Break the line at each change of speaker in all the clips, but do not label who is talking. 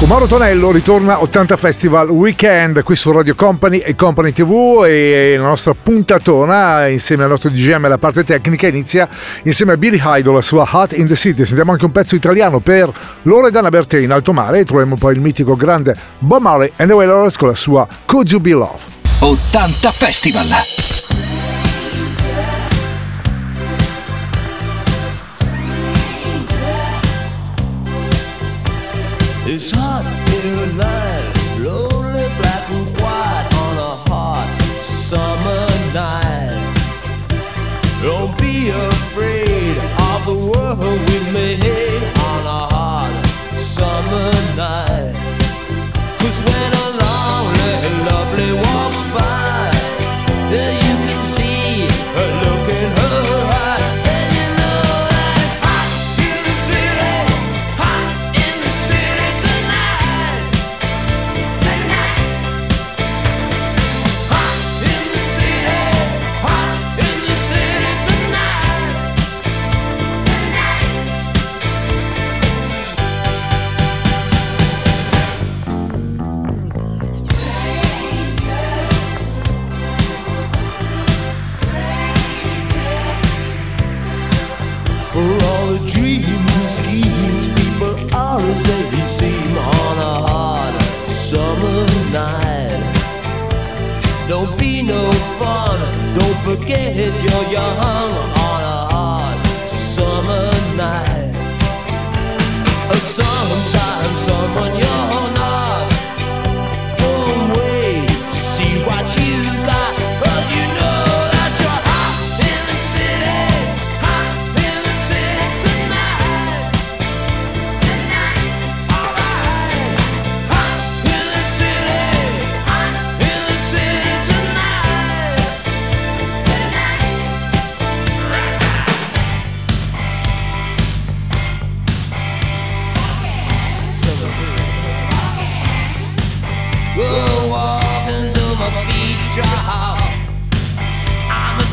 Con Mauro Tonello ritorna 80 Festival Weekend qui su Radio Company e Company TV e la nostra puntatona insieme al nostro DGM e alla parte tecnica inizia insieme a Billy Idol la sua Hot in the City. Sentiamo anche un pezzo italiano per Loredana Bertè in alto mare e troviamo poi il mitico grande Bob Marley and the Wailers con la sua Could You Be Love.
80 Festival!
It's hard.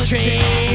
train.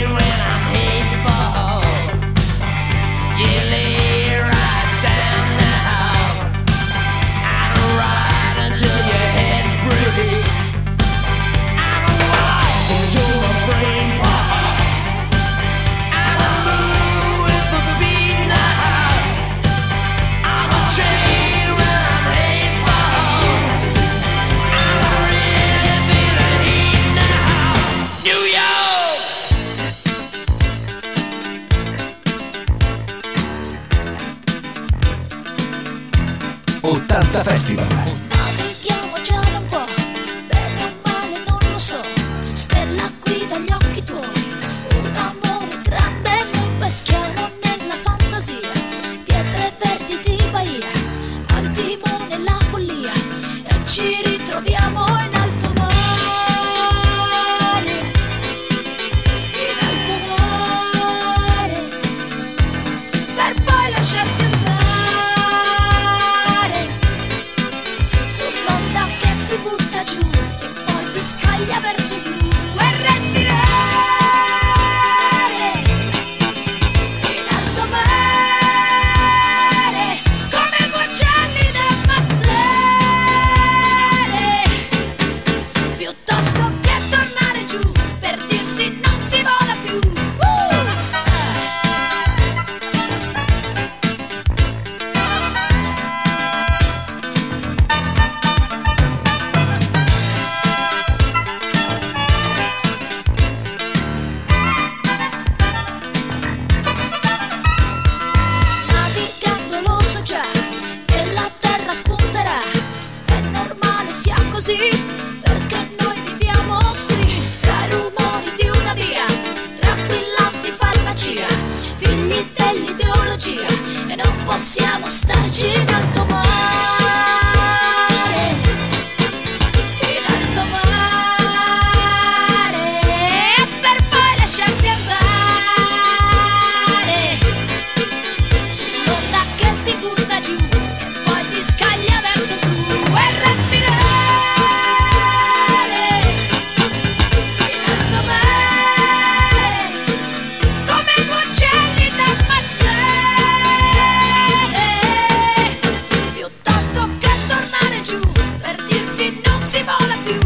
Basta che tornare giù per dirsi non si vola più.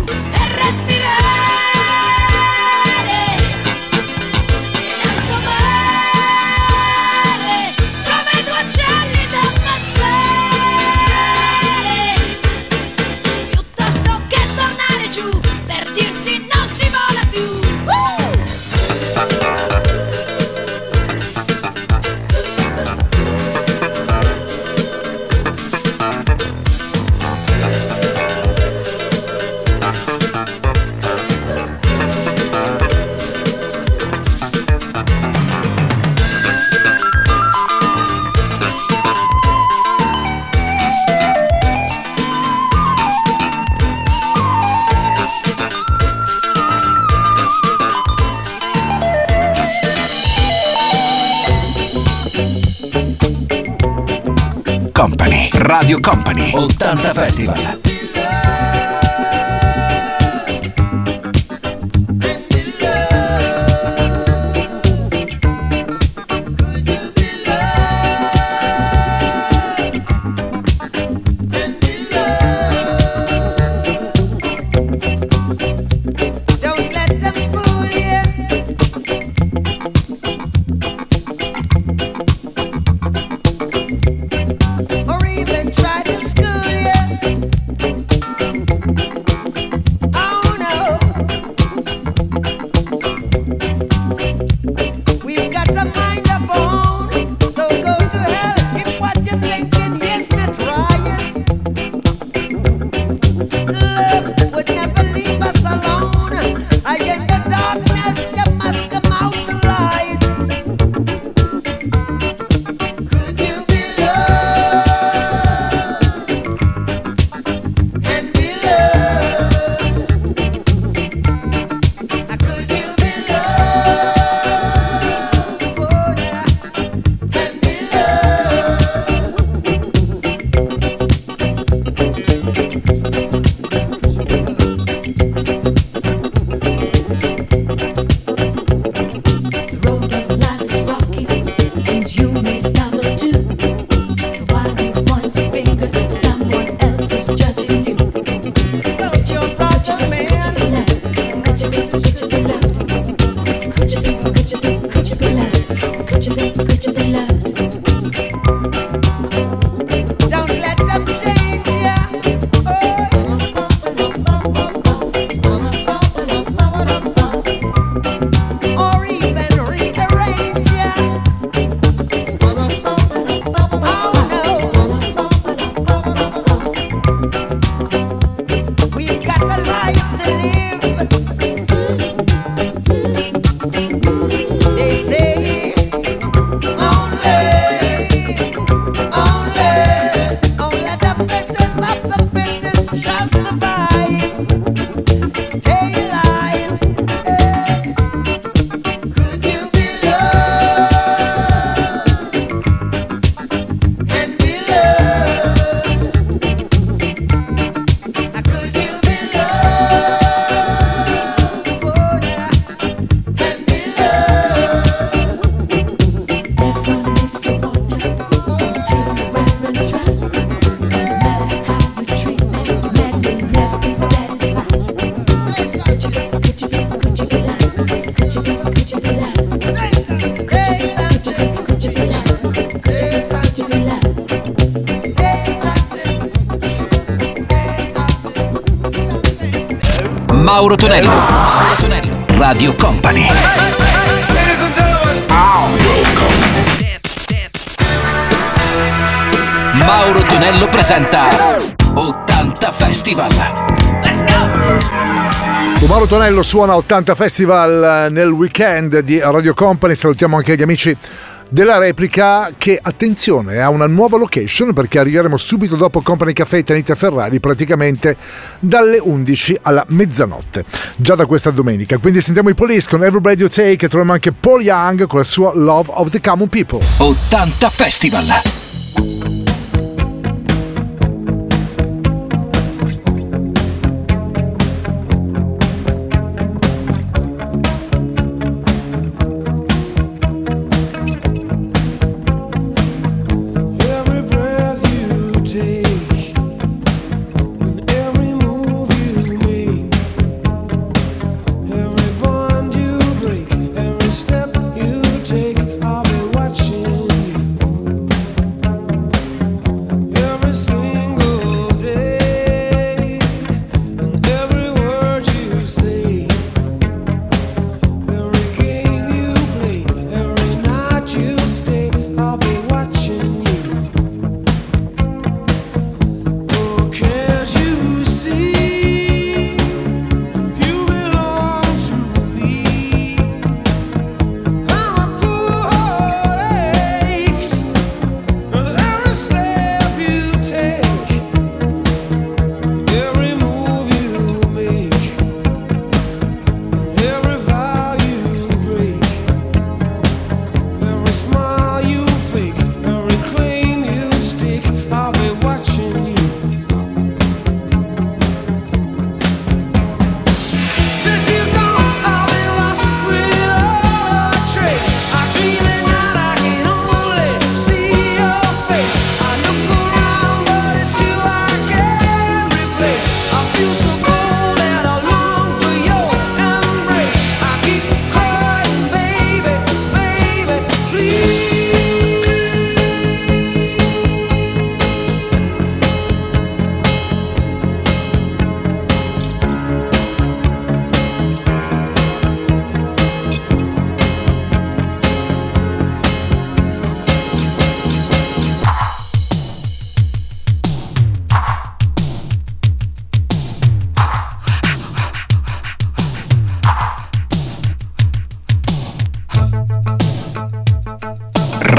Could you?
Mauro Tonello. Mauro Tonello. Radio Company. Mauro Tonello presenta 80 Festival. Let's go!
Mauro Tonello suona 80 Festival eh, nel weekend di Radio Company. Salutiamo anche gli amici della replica che, attenzione, ha una nuova location perché arriveremo subito dopo Company Caffè Tenite Ferrari praticamente dalle 11 alla mezzanotte, già da questa domenica. Quindi sentiamo i Police con Everybody You Take e troviamo anche Paul Young con la sua Love of the Common People.
80 Festival!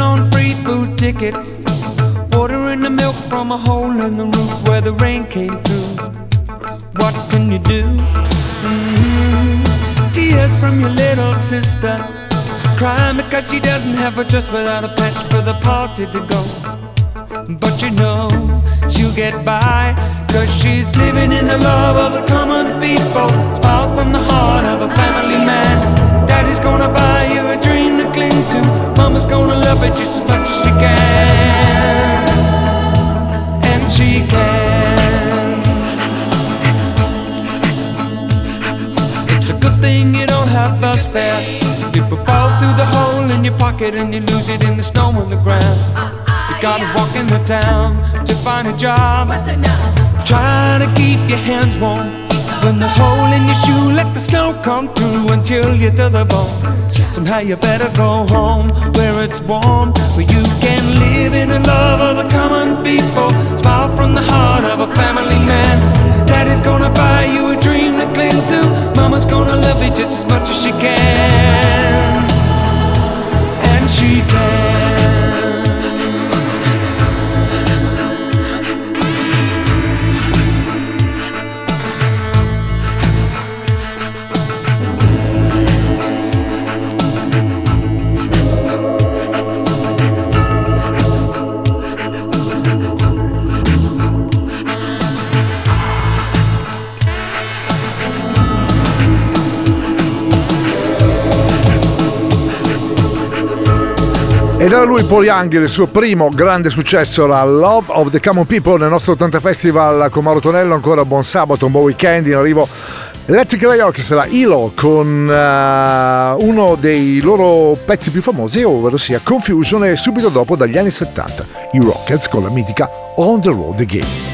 On free food tickets. Watering the milk from a hole in the roof where the rain came through. What can you do? Mhm. Tears from your little sister. Crying because she doesn't have a dress without a patch for the party to go. But you know she'll get by Cause she's living in the love of the common people Smiles from the heart of a family man Daddy's gonna buy you a dream to cling to. Mama's gonna love it just as much as she can. And she can. It's a good thing you don't have us there. People fall through the hole in your pocket And you lose it in the snow on the ground. You gotta walk in the town to find a job. Trying to keep your hands warm When the hole in your shoe let the snow come through until you're to the bone. Somehow you better go home where it's warm Where you can live in the love of the common people. Smile from the heart of a family man. Daddy's gonna buy you a dream to cling to. Mama's gonna love you just as much as she can
era lui Paul Young, il suo primo grande successo, la Love of the Common People nel nostro 80 Festival con Mauro Tonello. Ancora buon sabato, un buon weekend. In arrivo Electric Light Orchestra, Ilo, con eh, uno dei loro pezzi più famosi, ovvero sia Confusion, e subito dopo dagli anni 70 i Rockets con la mitica On the Road Again.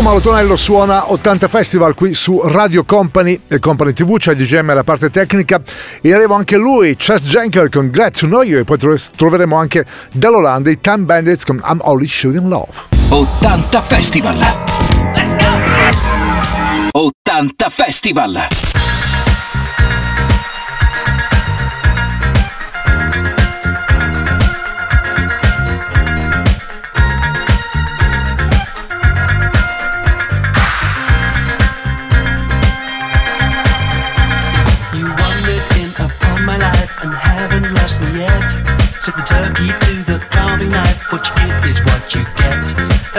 Marco Malotonello suona 80 Festival qui su Radio Company e Company TV, c'è DGM alla parte tecnica e arriva anche lui, Chess Jenker con Glad to Know You e poi troveremo anche dall'Olanda i Time Bandits con I'm Only Shooting Love.
80 Festival!
Let's go! 80 Festival!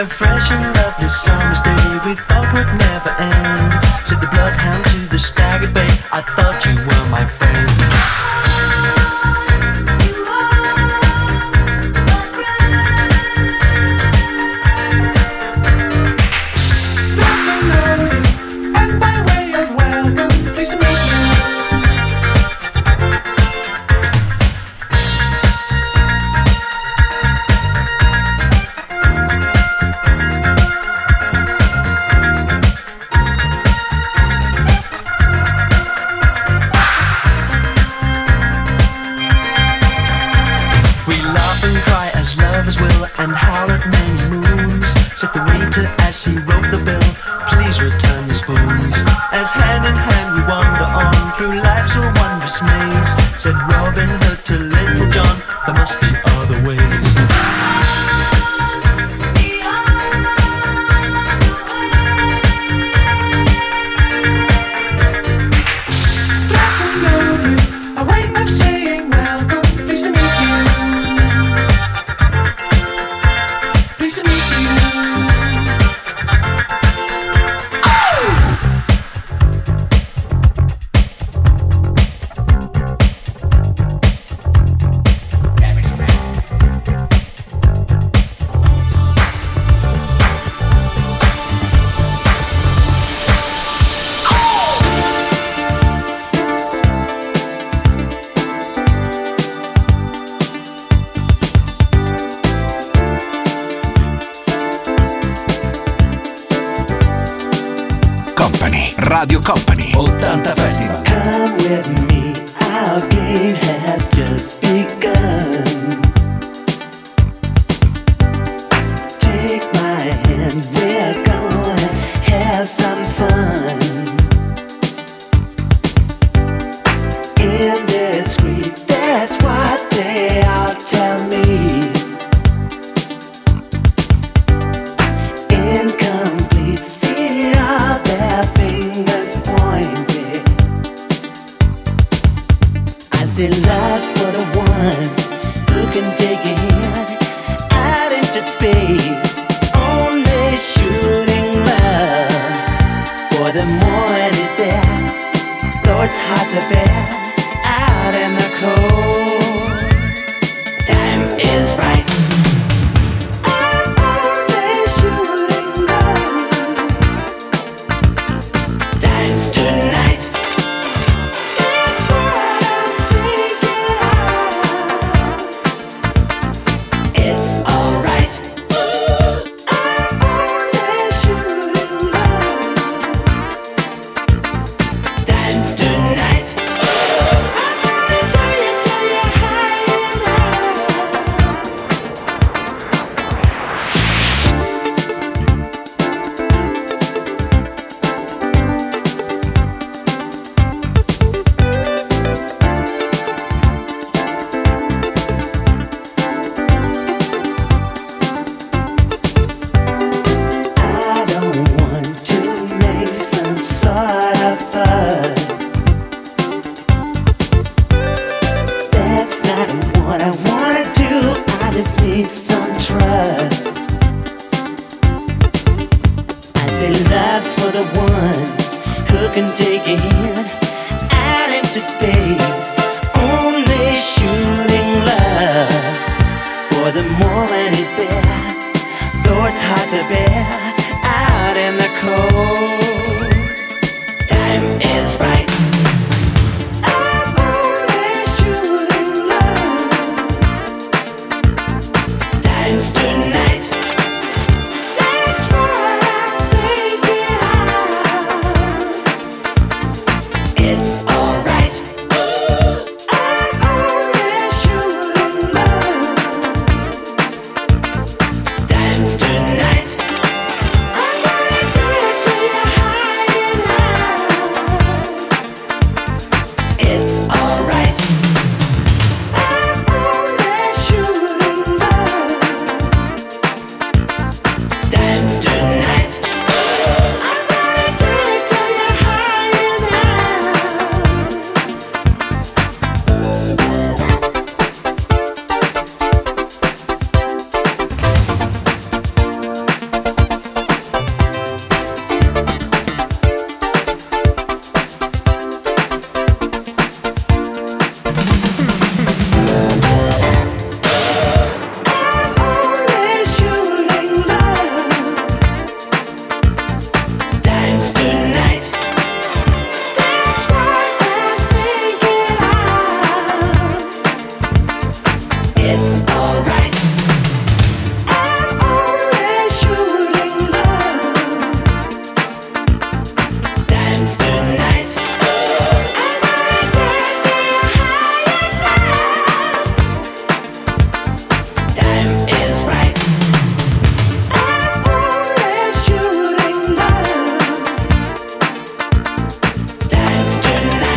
A fresh and lovely summer's day we thought would never end. Said the bloodhound to the staggered bay, I thought you were my friend.
Radio Company,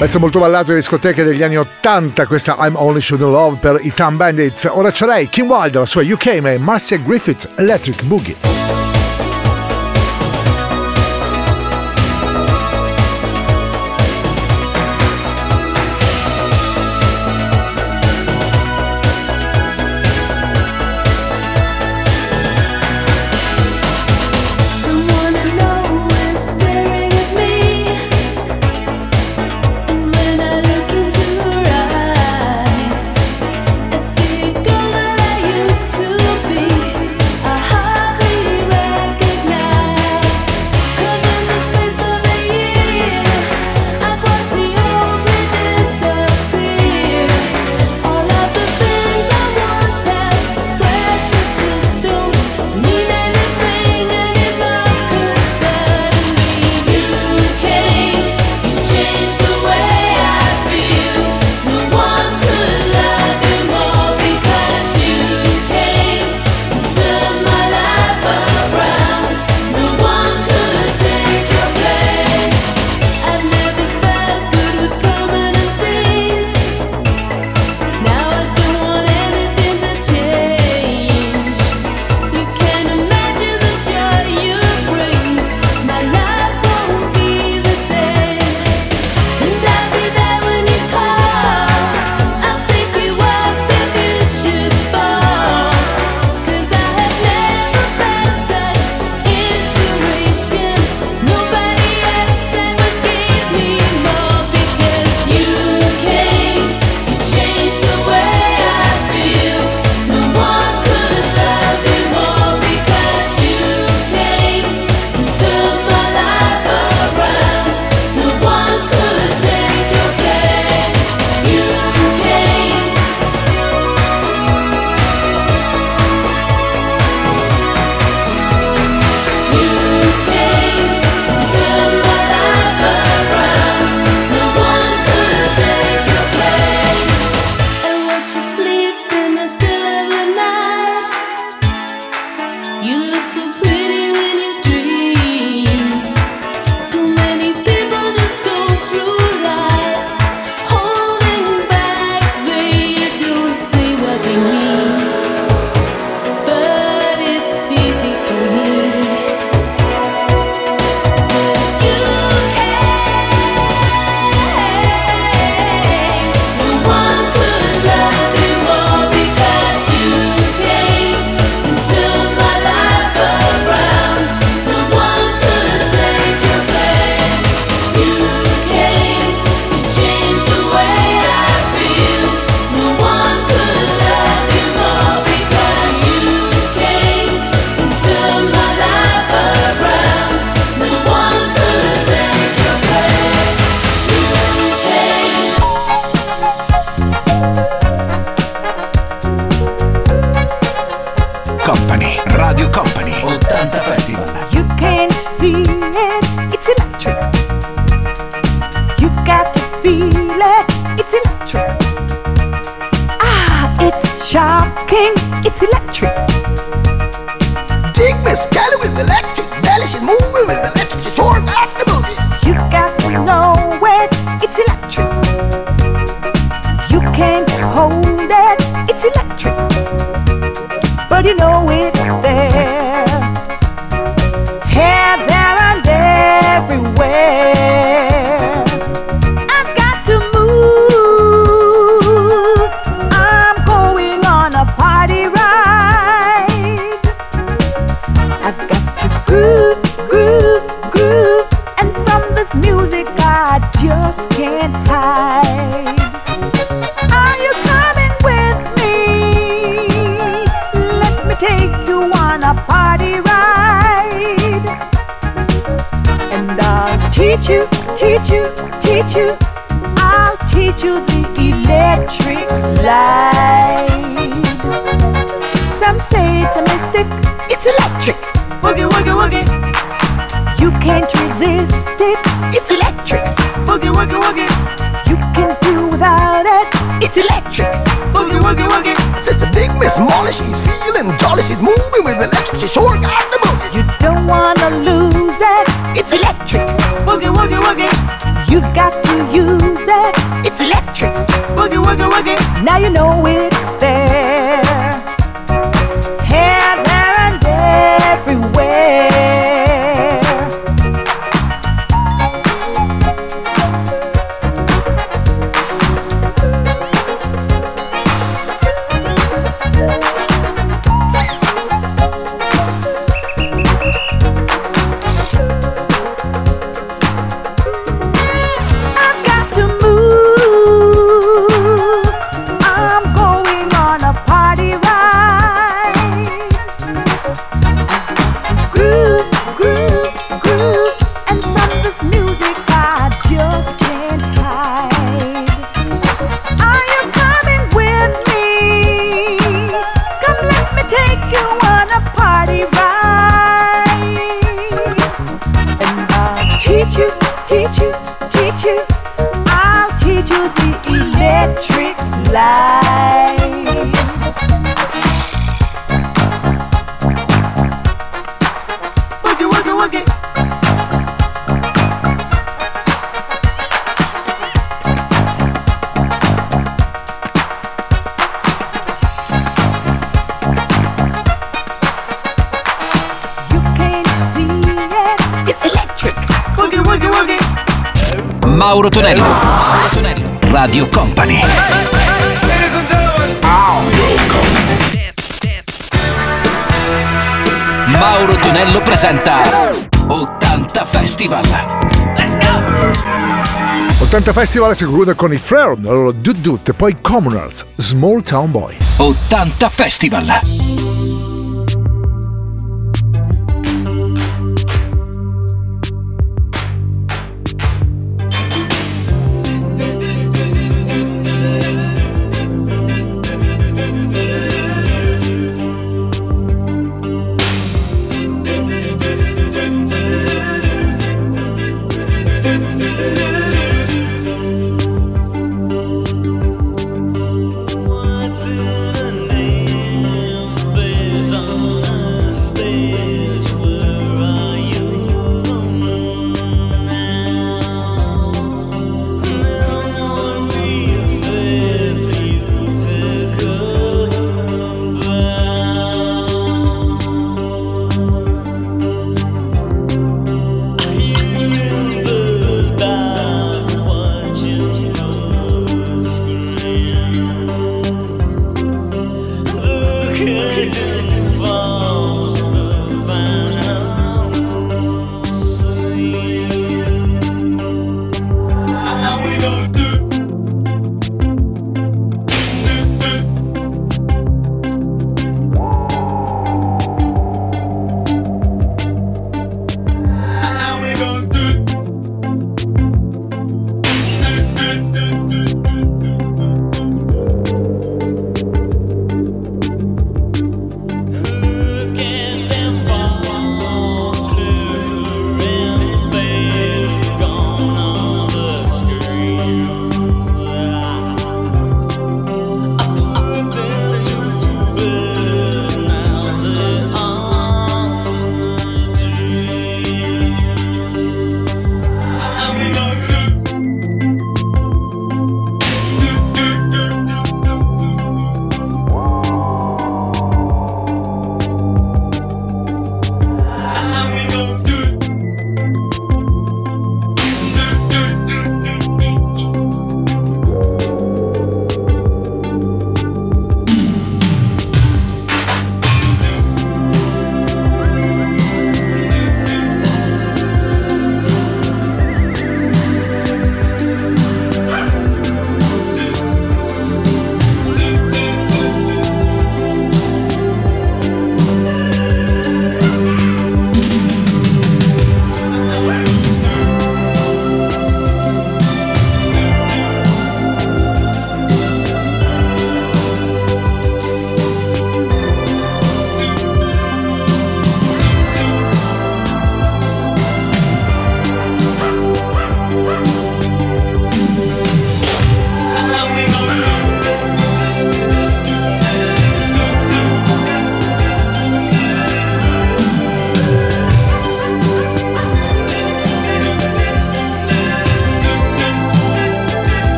Pezzo molto ballato delle discoteche degli anni 80, questa I'm Only Should Love per i Town Bandits. Ora c'è lei, Kim Wilder, la sua UK ma è Marcia Griffith Electric Boogie.
Now you
know it.
Mauro Tonello. Mauro Tonello. Radio Company. Mauro Tonello presenta 80 Festival.
80 Festival si conclude con i Flare, la loro Dut Dut, poi Commoners, Small Town Boy.
80 Festival.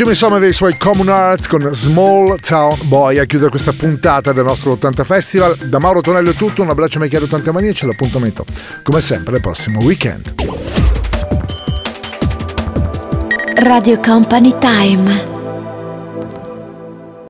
Jimmy Sommer dei suoi Common Arts con Small Town Boy a chiudere questa puntata del nostro 80 Festival. Da Mauro Tonello è tutto, un abbraccio a Michele 80 Mania e c'è l'appuntamento come sempre il prossimo weekend.
Radio Company Time.